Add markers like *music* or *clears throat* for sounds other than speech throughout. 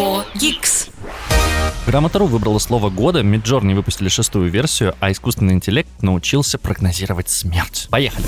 4 Geeks. Грамота.ру выбрала слово года, Midjourney выпустили шестую версию, а искусственный интеллект научился прогнозировать смерть. Поехали!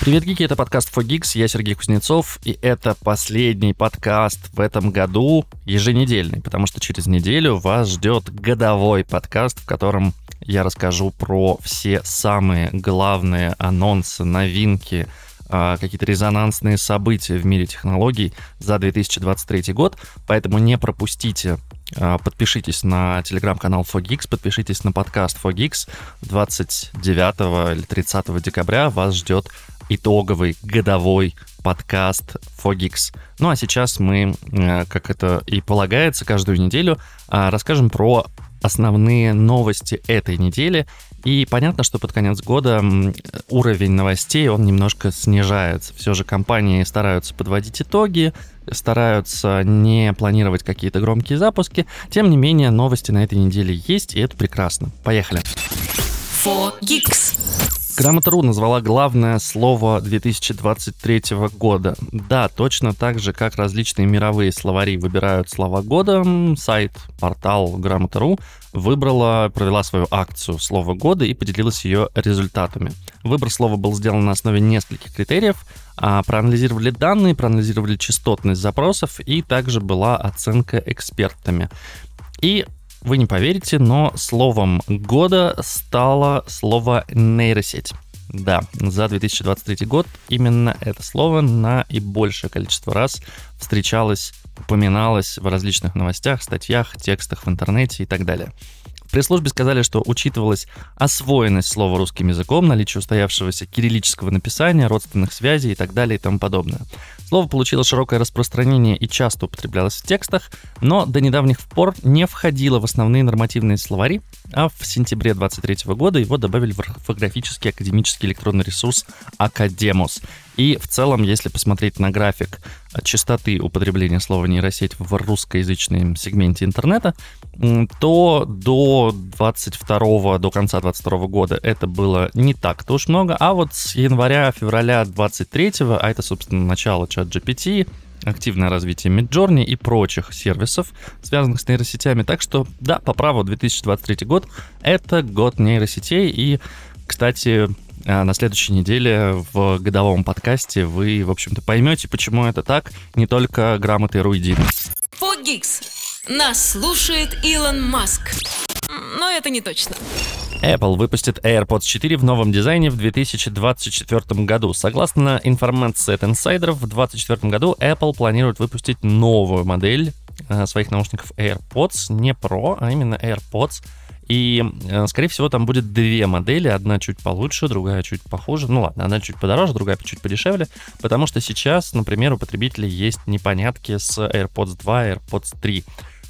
Привет, гики, это подкаст 4Geeks, я Сергей Кузнецов, и это последний подкаст в этом году, еженедельный, потому что через неделю вас ждет годовой подкаст, в котором я расскажу про все самые главные анонсы, новинки, какие-то резонансные события в мире технологий за 2023 год, поэтому не пропустите а, Подпишитесь на телеграм-канал 4Geeks, подпишитесь на подкаст 4Geeks. 29 или 30 декабря вас ждет итоговый годовой подкаст 4Geeks. Ну а сейчас мы, э, как это и полагается, каждую неделю а, расскажем про основные новости этой недели. И понятно, что под конец года уровень новостей, он немножко снижается. Все же компании стараются подводить итоги, стараются не планировать какие-то громкие запуски. Тем не менее, новости на этой неделе есть, и это прекрасно. Поехали. 4 Geeks. Грамота.ру назвала главное слово 2023 года. Да, точно так же, как различные мировые словари выбирают слова года, сайт, портал Грамота.ру выбрала, провела свою акцию слова года и поделилась ее результатами. Выбор слова был сделан на основе нескольких критериев. А проанализировали данные, проанализировали частотность запросов и также была оценка экспертами. И вы не поверите, но словом года стало слово нейросеть. Да, за 2023 год именно это слово наибольшее количество раз встречалось, упоминалось в различных новостях, статьях, текстах в интернете и так далее. Пресс-службе сказали, что учитывалась освоенность слова русским языком, наличие устоявшегося кириллического написания, родственных связей и так далее и тому подобное. Слово получило широкое распространение и часто употреблялось в текстах, но до недавних пор не входило в основные нормативные словари, а в сентябре 2023 года его добавили в орфографический академический электронный ресурс Академос. И в целом, если посмотреть на график частоты употребления слова нейросеть в русскоязычном сегменте интернета, то до 22 до конца 22 года это было не так-то уж много, а вот с января-февраля 23 а это, собственно, начало чат GPT, активное развитие Midjourney и прочих сервисов, связанных с нейросетями. Так что, да, по праву 2023 год — это год нейросетей. И, кстати, на следующей неделе в годовом подкасте вы, в общем-то, поймете, почему это так, не только грамоты Руидин. 4Geeks. Нас слушает Илон Маск. Но это не точно. Apple выпустит AirPods 4 в новом дизайне в 2024 году. Согласно информации от инсайдеров, в 2024 году Apple планирует выпустить новую модель э, своих наушников AirPods, не Pro, а именно AirPods. И, э, скорее всего, там будет две модели. Одна чуть получше, другая чуть похуже. Ну ладно, одна чуть подороже, другая чуть подешевле. Потому что сейчас, например, у потребителей есть непонятки с AirPods 2 и AirPods 3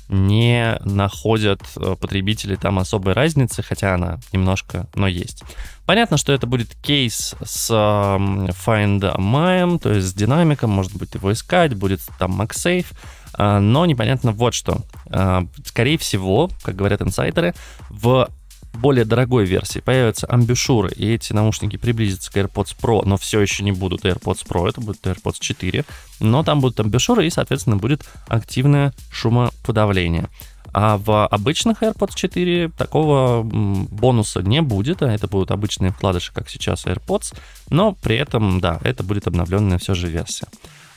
не находят э, потребители там особой разницы, хотя она немножко, но есть. Понятно, что это будет кейс с Find My, то есть с динамиком, может быть его искать, будет там MagSafe, а, но непонятно вот что. А, скорее всего, как говорят инсайдеры, в более дорогой версии появятся амбушюры, и эти наушники приблизятся к AirPods Pro, но все еще не будут AirPods Pro, это будет AirPods 4, но там будут амбушюры, и, соответственно, будет активное шумоподавление. А в обычных AirPods 4 такого бонуса не будет, а это будут обычные вкладыши, как сейчас AirPods, но при этом, да, это будет обновленная все же версия.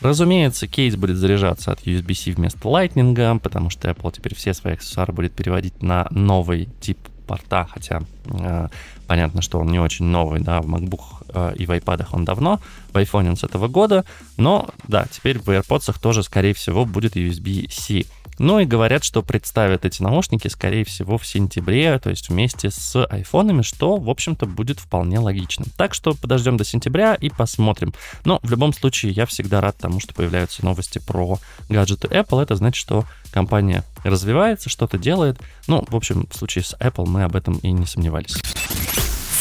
Разумеется, кейс будет заряжаться от USB-C вместо Lightning, потому что Apple теперь все свои аксессуары будет переводить на новый тип порта, хотя э, понятно, что он не очень новый, да, в MacBook э, и в iPad он давно, в iPhone он с этого года, но да, теперь в AirPods тоже, скорее всего, будет USB-C. Ну и говорят, что представят эти наушники, скорее всего, в сентябре, то есть вместе с айфонами, что, в общем-то, будет вполне логично. Так что подождем до сентября и посмотрим. Но в любом случае я всегда рад тому, что появляются новости про гаджеты Apple. Это значит, что компания развивается, что-то делает. Ну, в общем, в случае с Apple мы об этом и не сомневались.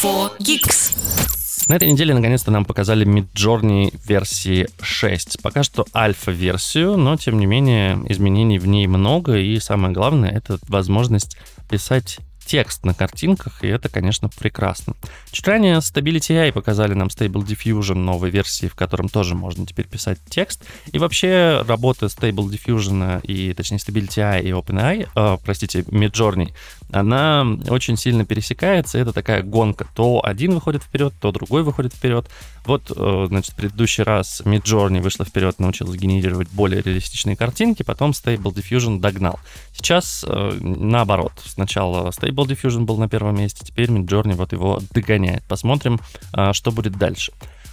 4 Geeks. На этой неделе наконец-то нам показали Midjourney версии 6. Пока что альфа-версию, но тем не менее изменений в ней много, и самое главное это возможность писать текст на картинках, и это, конечно, прекрасно. Чуть ранее Stability AI показали нам Stable Diffusion новой версии, в котором тоже можно теперь писать текст. И вообще работа Stable Diffusion и, точнее, Stability AI и OpenAI, э, простите, Midjourney, она очень сильно пересекается. Это такая гонка. То один выходит вперед, то другой выходит вперед. Вот, э, значит, предыдущий раз Midjourney вышла вперед, научилась генерировать более реалистичные картинки, потом Stable Diffusion догнал. Сейчас э, наоборот. Сначала Stable Diffusion был на первом месте, теперь Midjourney вот его догоняет. Посмотрим, э, что будет дальше.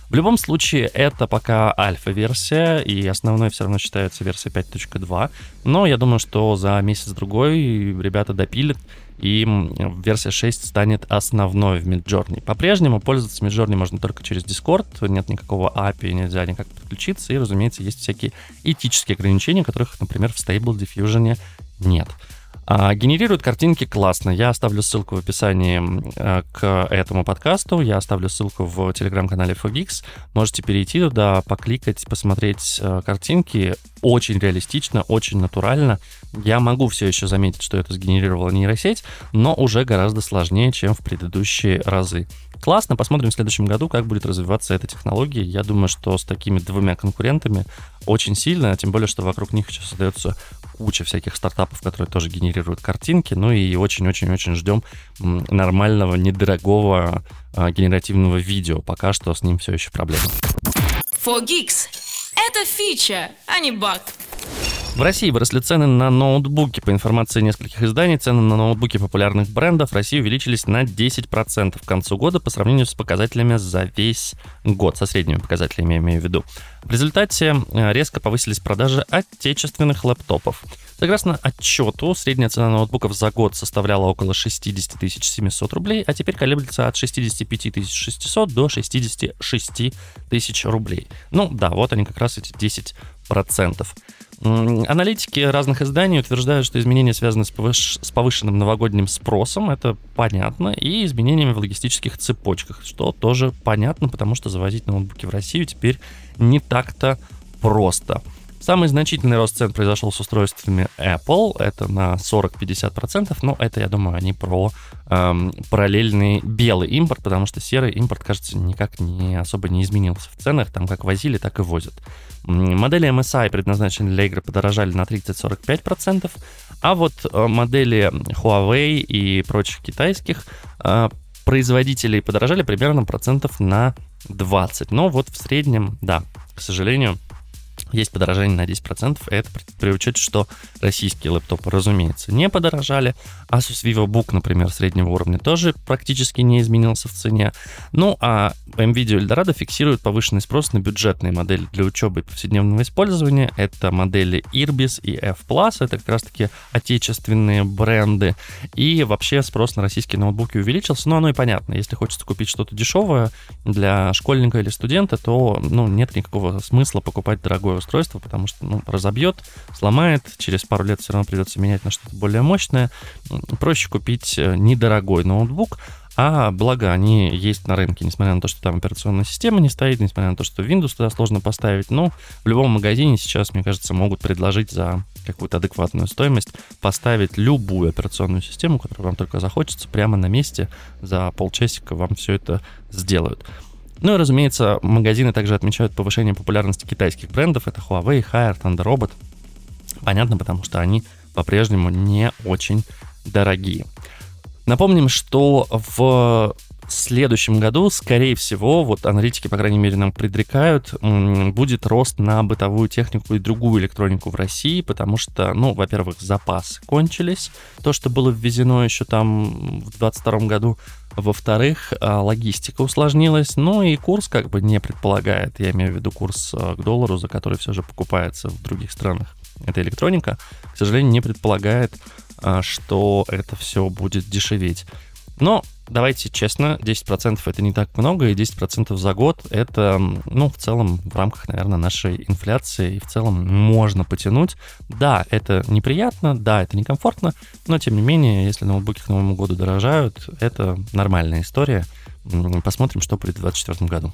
В любом случае, это пока альфа-версия, и основной все равно считается версия 5.2. Но я думаю, что за месяц-другой ребята допилят, и версия 6 станет основной в Midjourney. По-прежнему пользоваться Midjourney можно только через Discord, нет никакого API, нельзя никак подключиться, и, разумеется, есть всякие этические ограничения, которых, например, в Stable Diffusion нет. А, генерирует картинки классно. Я оставлю ссылку в описании э, к этому подкасту. Я оставлю ссылку в телеграм-канале Fogix. Можете перейти туда, покликать, посмотреть э, картинки. Очень реалистично, очень натурально. Я могу все еще заметить, что это сгенерировала нейросеть, но уже гораздо сложнее, чем в предыдущие разы. Классно, посмотрим в следующем году, как будет развиваться эта технология. Я думаю, что с такими двумя конкурентами очень сильно, тем более, что вокруг них сейчас создается куча всяких стартапов, которые тоже генерируют картинки, ну и очень-очень-очень ждем нормального, недорогого а, генеративного видео. Пока что с ним все еще проблема. For Geeks. Это фича, а не баг. В России выросли цены на ноутбуки. По информации нескольких изданий, цены на ноутбуки популярных брендов в России увеличились на 10% к концу года по сравнению с показателями за весь год, со средними показателями я имею в виду. В результате э, резко повысились продажи отечественных лэптопов. Согласно отчету, средняя цена ноутбуков за год составляла около 60 700 рублей, а теперь колеблется от 65 600 до 66 тысяч рублей. Ну да, вот они как раз эти 10%. Аналитики разных изданий утверждают, что изменения связаны с, повыш... с повышенным новогодним спросом, это понятно, и изменениями в логистических цепочках, что тоже понятно, потому что завозить ноутбуки в Россию теперь не так-то просто. Самый значительный рост цен произошел с устройствами Apple, это на 40-50%, но это, я думаю, они про эм, параллельный белый импорт, потому что серый импорт, кажется, никак не особо не изменился в ценах, там как возили, так и возят. Модели MSI, предназначенные для игр, подорожали на 30-45%, а вот э, модели Huawei и прочих китайских э, производителей подорожали примерно процентов на 20. Но вот в среднем, да, к сожалению, есть подорожание на 10%, это при учете, что российские лэптопы, разумеется, не подорожали. Asus VivoBook, например, среднего уровня тоже практически не изменился в цене. Ну, а NVIDIA Eldorado фиксирует повышенный спрос на бюджетные модели для учебы и повседневного использования. Это модели Irbis и F+, это как раз-таки отечественные бренды. И вообще спрос на российские ноутбуки увеличился, но оно и понятно. Если хочется купить что-то дешевое для школьника или студента, то ну, нет никакого смысла покупать дорогое устройство, потому что ну, разобьет, сломает, через пару лет все равно придется менять на что-то более мощное. Проще купить э, недорогой ноутбук, а благо они есть на рынке, несмотря на то, что там операционная система не стоит, несмотря на то, что Windows туда сложно поставить. Но в любом магазине сейчас, мне кажется, могут предложить за какую-то адекватную стоимость поставить любую операционную систему, которую вам только захочется, прямо на месте за полчасика вам все это сделают. Ну и, разумеется, магазины также отмечают повышение популярности китайских брендов. Это Huawei, Haier, Thunder Robot. Понятно, потому что они по-прежнему не очень дорогие. Напомним, что в следующем году, скорее всего, вот аналитики, по крайней мере, нам предрекают, будет рост на бытовую технику и другую электронику в России, потому что, ну, во-первых, запасы кончились, то, что было ввезено еще там в 2022 году, во-вторых, а, логистика усложнилась, ну и курс как бы не предполагает, я имею в виду курс а, к доллару, за который все же покупается в других странах. Эта электроника, к сожалению, не предполагает, а, что это все будет дешеветь. Но давайте честно, 10% это не так много, и 10% за год это, ну, в целом, в рамках, наверное, нашей инфляции, и в целом можно потянуть. Да, это неприятно, да, это некомфортно, но, тем не менее, если ноутбуки к Новому году дорожают, это нормальная история. Посмотрим, что будет в 2024 году.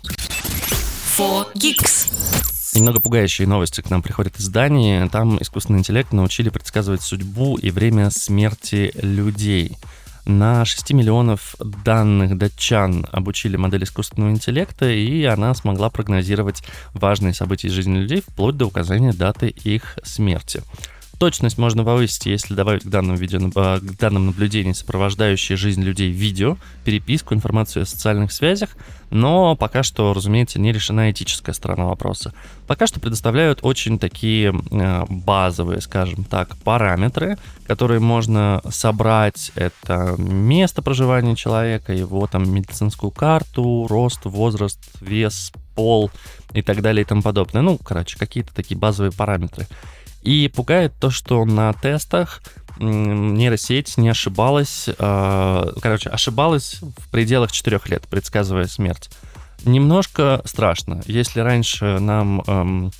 Немного пугающие новости к нам приходят из Дании. Там искусственный интеллект научили предсказывать судьбу и время смерти людей. На 6 миллионов данных датчан обучили модель искусственного интеллекта, и она смогла прогнозировать важные события из жизни людей вплоть до указания даты их смерти. Точность можно повысить, если добавить к данным, видео, э, к данным наблюдений сопровождающие жизнь людей видео, переписку, информацию о социальных связях, но пока что, разумеется, не решена этическая сторона вопроса. Пока что предоставляют очень такие э, базовые, скажем так, параметры, которые можно собрать. Это место проживания человека, его там медицинскую карту, рост, возраст, вес, пол и так далее и тому подобное. Ну, короче, какие-то такие базовые параметры. И пугает то, что на тестах нейросеть не ошибалась, э, короче, ошибалась в пределах 4 лет, предсказывая смерть. Немножко страшно. Если раньше нам эм,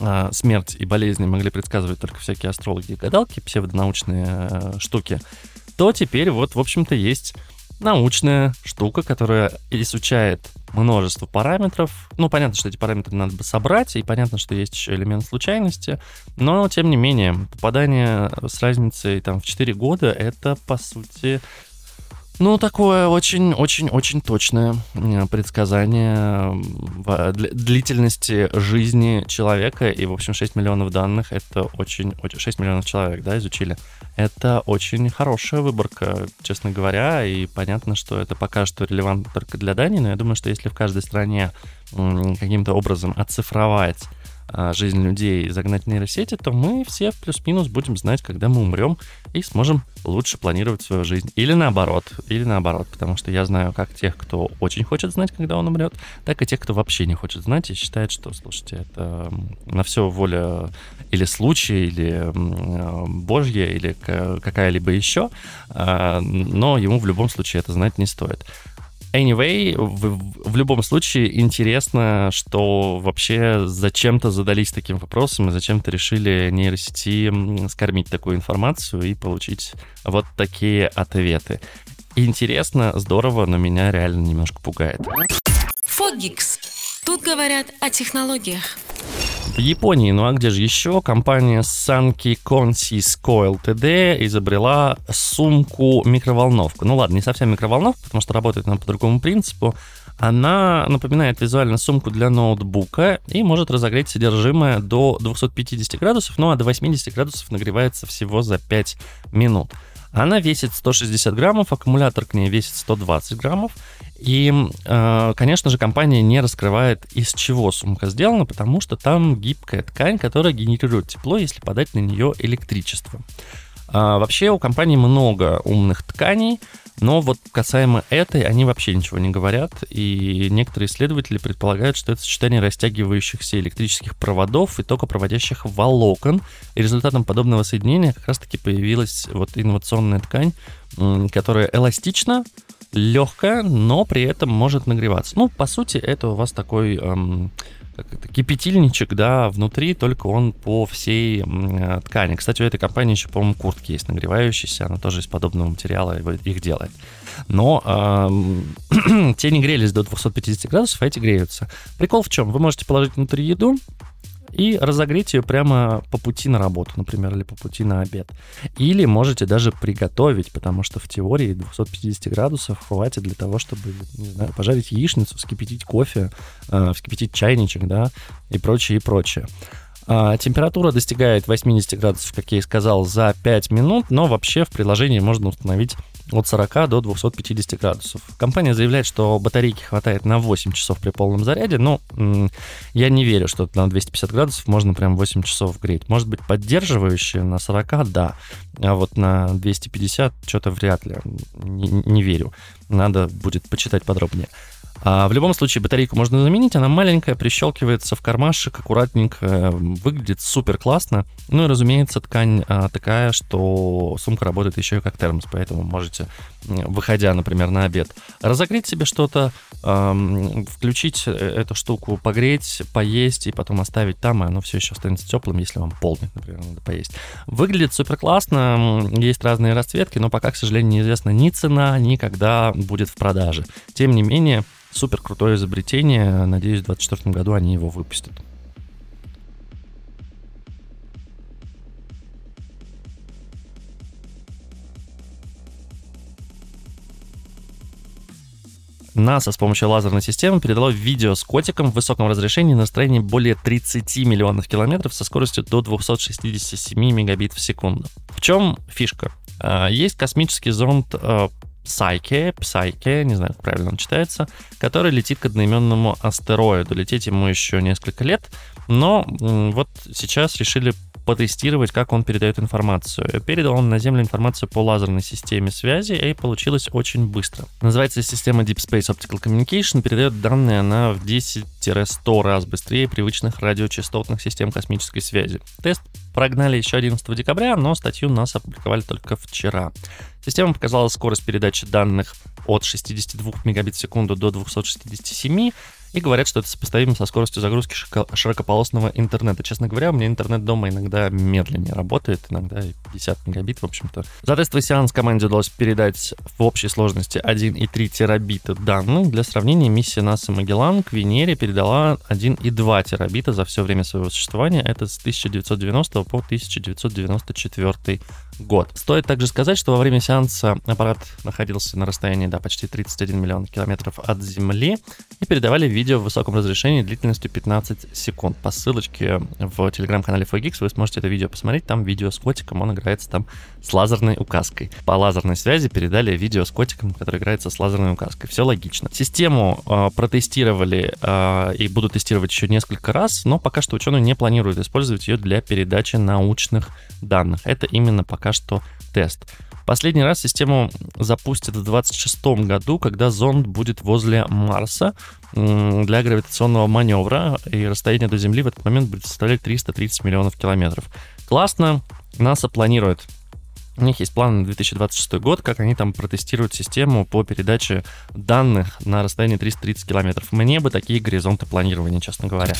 э, смерть и болезни могли предсказывать только всякие астрологи и гадалки, псевдонаучные э, штуки, то теперь вот, в общем-то, есть научная штука, которая изучает множество параметров. Ну, понятно, что эти параметры надо бы собрать, и понятно, что есть еще элемент случайности, но, тем не менее, попадание с разницей там в 4 года — это, по сути, ну, такое очень-очень-очень точное э, предсказание длительности жизни человека. И, в общем, 6 миллионов данных — это очень... 6 миллионов человек, да, изучили. Это очень хорошая выборка, честно говоря. И понятно, что это пока что релевантно только для Дании, но я думаю, что если в каждой стране каким-то образом оцифровать жизнь людей загнать в нейросети, то мы все плюс-минус будем знать, когда мы умрем, и сможем лучше планировать свою жизнь. Или наоборот, или наоборот, потому что я знаю как тех, кто очень хочет знать, когда он умрет, так и тех, кто вообще не хочет знать и считает, что, слушайте, это на все воля или случай, или божья, или какая-либо еще, а, но ему в любом случае это знать не стоит. Anyway, в, в любом случае интересно, что вообще зачем-то задались таким вопросом и зачем-то решили нейросети скормить такую информацию и получить вот такие ответы. Интересно, здорово, но меня реально немножко пугает. Фогикс. Тут говорят о технологиях. Японии, ну а где же еще, компания Sanki Consys Ltd изобрела сумку-микроволновку. Ну ладно, не совсем микроволновку, потому что работает она по другому принципу. Она напоминает визуально сумку для ноутбука и может разогреть содержимое до 250 градусов, ну а до 80 градусов нагревается всего за 5 минут. Она весит 160 граммов, аккумулятор к ней весит 120 граммов. И, э, конечно же, компания не раскрывает, из чего сумка сделана, потому что там гибкая ткань, которая генерирует тепло, если подать на нее электричество. А, вообще у компании много умных тканей, но вот касаемо этой, они вообще ничего не говорят, и некоторые исследователи предполагают, что это сочетание растягивающихся электрических проводов и токопроводящих волокон, и результатом подобного соединения как раз-таки появилась вот инновационная ткань, которая эластична, легкая, но при этом может нагреваться. Ну, по сути, это у вас такой эм, кипятильничек, да, внутри, только он по всей э, ткани. Кстати, у этой компании еще, по-моему, куртки есть нагревающиеся, она тоже из подобного материала их делает. Но э, *clears throat* те не грелись до 250 градусов, а эти греются. Прикол в чем? Вы можете положить внутри еду, и разогреть ее прямо по пути на работу, например, или по пути на обед. Или можете даже приготовить, потому что в теории 250 градусов хватит для того, чтобы, не знаю, пожарить яичницу, вскипятить кофе, э, вскипятить чайничек, да, и прочее, и прочее. А, температура достигает 80 градусов, как я и сказал, за 5 минут, но вообще в приложении можно установить от 40 до 250 градусов. Компания заявляет, что батарейки хватает на 8 часов при полном заряде, но я не верю, что на 250 градусов можно прям 8 часов греть. Может быть, поддерживающие на 40, да, а вот на 250 что-то вряд ли, не, не верю. Надо будет почитать подробнее. А в любом случае батарейку можно заменить, она маленькая, прищелкивается в кармашек, аккуратненько, выглядит супер классно. Ну и, разумеется, ткань а, такая, что сумка работает еще и как термос, поэтому можете, выходя, например, на обед, разогреть себе что-то, э, включить эту штуку, погреть, поесть и потом оставить там, и оно все еще останется теплым, если вам полдник, например, надо поесть. Выглядит супер классно, есть разные расцветки, но пока, к сожалению, неизвестна ни цена, ни когда будет в продаже. Тем не менее, Супер крутое изобретение. Надеюсь, в 2024 году они его выпустят. НАСА с помощью лазерной системы передало видео с котиком в высоком разрешении на расстоянии более 30 миллионов километров со скоростью до 267 мегабит в секунду. В чем фишка? А, есть космический зонд а, Psyche, Psyche, не знаю, как правильно он читается, который летит к одноименному астероиду. Лететь ему еще несколько лет, но вот сейчас решили потестировать, как он передает информацию. Передал он на Землю информацию по лазерной системе связи, и получилось очень быстро. Называется система Deep Space Optical Communication, передает данные она в 10-100 раз быстрее привычных радиочастотных систем космической связи. Тест прогнали еще 11 декабря, но статью нас опубликовали только вчера. Система показала скорость передачи данных от 62 мегабит в секунду до 267, и говорят, что это сопоставимо со скоростью загрузки широкополосного интернета. Честно говоря, у меня интернет дома иногда медленнее работает, иногда 50 мегабит, в общем-то. За тестовый сеанс команде удалось передать в общей сложности 1,3 терабита данных. Для сравнения, миссия НАСА Магеллан к Венере передала 1,2 терабита за все время своего существования. Это с 1990 по 1994 год. Стоит также сказать, что во время сеанса аппарат находился на расстоянии да, почти 31 миллион километров от Земли и передавали видео в высоком разрешении длительностью 15 секунд. По ссылочке в телеграм-канале 4 вы сможете это видео посмотреть. Там видео с котиком, он играется там с лазерной указкой. По лазерной связи передали видео с котиком, который играется с лазерной указкой. Все логично. Систему э, протестировали э, и будут тестировать еще несколько раз, но пока что ученые не планируют использовать ее для передачи научных данных. Это именно пока что тест. Последний раз систему запустят в 2026 году, когда зонд будет возле Марса для гравитационного маневра, и расстояние до Земли в этот момент будет составлять 330 миллионов километров. Классно, НАСА планирует у них есть план на 2026 год, как они там протестируют систему по передаче данных на расстоянии 330 километров. Мне бы такие горизонты планирования, честно говоря.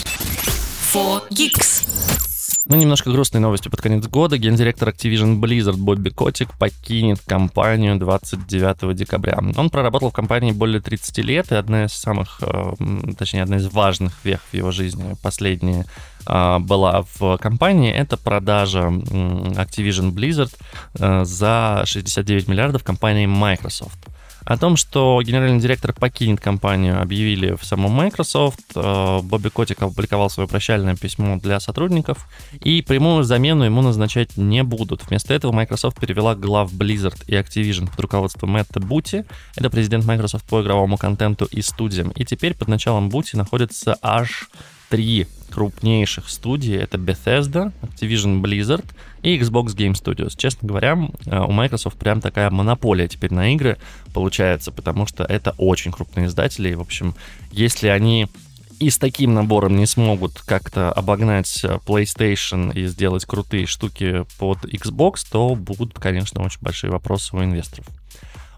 4Geeks. Ну, немножко грустные новости под конец года. Гендиректор Activision Blizzard Бобби Котик покинет компанию 29 декабря. Он проработал в компании более 30 лет, и одна из самых, э, точнее, одна из важных вех в его жизни, последняя, э, была в компании, это продажа Activision Blizzard э, за 69 миллиардов компании Microsoft. О том, что генеральный директор покинет компанию, объявили в самом Microsoft. Э, Бобби Котик опубликовал свое прощальное письмо для сотрудников, и прямую замену ему назначать не будут. Вместо этого Microsoft перевела глав Blizzard и Activision под руководством Мэтта Бути. Это президент Microsoft по игровому контенту и студиям. И теперь под началом Бути находится аж три крупнейших студий. Это Bethesda, Activision Blizzard и Xbox Game Studios. Честно говоря, э, у Microsoft прям такая монополия теперь на игры получается, потому что это очень крупные издатели. И, в общем, если они и с таким набором не смогут как-то обогнать э, PlayStation и сделать крутые штуки под Xbox, то будут, конечно, очень большие вопросы у инвесторов.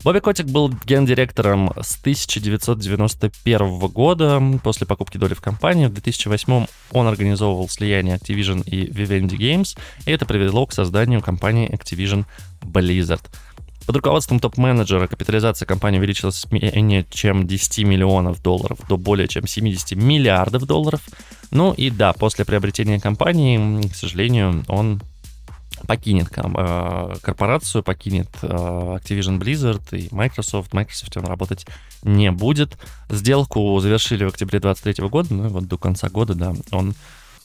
Бобби Котик был гендиректором с 1991 года. После покупки доли в компании в 2008 он организовывал слияние Activision и Vivendi Games, и это привело к созданию компании Activision Blizzard. Под руководством топ-менеджера капитализация компании увеличилась менее чем 10 миллионов долларов до более чем 70 миллиардов долларов. Ну и да, после приобретения компании, к сожалению, он покинет э, корпорацию, покинет э, Activision Blizzard и Microsoft. Microsoft он работать не будет. Сделку завершили в октябре 2023 года, ну и вот до конца года, да, он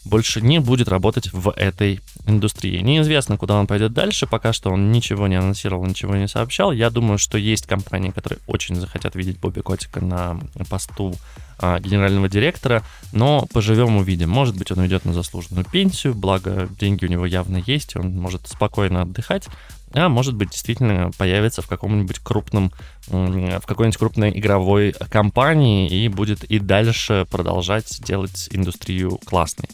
больше не будет работать в этой индустрии. Неизвестно, куда он пойдет дальше, пока что он ничего не анонсировал, ничего не сообщал. Я думаю, что есть компании, которые очень захотят видеть Бобби Котика на посту а, генерального директора, но поживем увидим. Может быть, он уйдет на заслуженную пенсию, благо деньги у него явно есть, он может спокойно отдыхать, а может быть действительно появится в каком-нибудь крупном, в какой-нибудь крупной игровой компании и будет и дальше продолжать делать индустрию классной.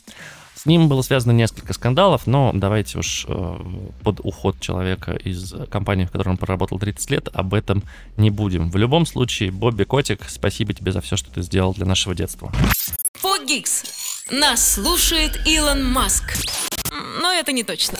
С ним было связано несколько скандалов, но давайте уж э, под уход человека из компании, в которой он проработал 30 лет, об этом не будем. В любом случае, Бобби Котик, спасибо тебе за все, что ты сделал для нашего детства. Фогикс. Нас слушает Илон Маск. Но это не точно.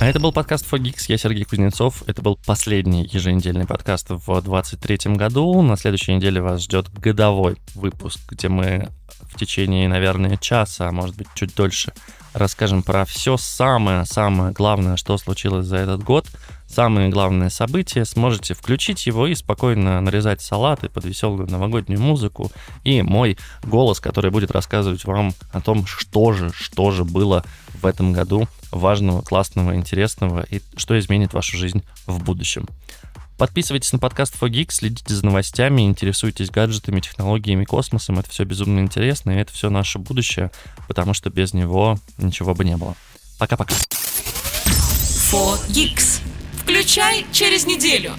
А это был подкаст Fogix, я Сергей Кузнецов. Это был последний еженедельный подкаст в 2023 году. На следующей неделе вас ждет годовой выпуск, где мы в течение, наверное, часа, а может быть чуть дольше, расскажем про все самое-самое главное, что случилось за этот год, самые главные события. Сможете включить его и спокойно нарезать салаты под веселую новогоднюю музыку и мой голос, который будет рассказывать вам о том, что же, что же было в этом году важного, классного, интересного и что изменит вашу жизнь в будущем. Подписывайтесь на подкаст Fogix, следите за новостями, интересуйтесь гаджетами, технологиями, космосом. Это все безумно интересно, и это все наше будущее, потому что без него ничего бы не было. Пока-пока. Фогикс. Включай через неделю.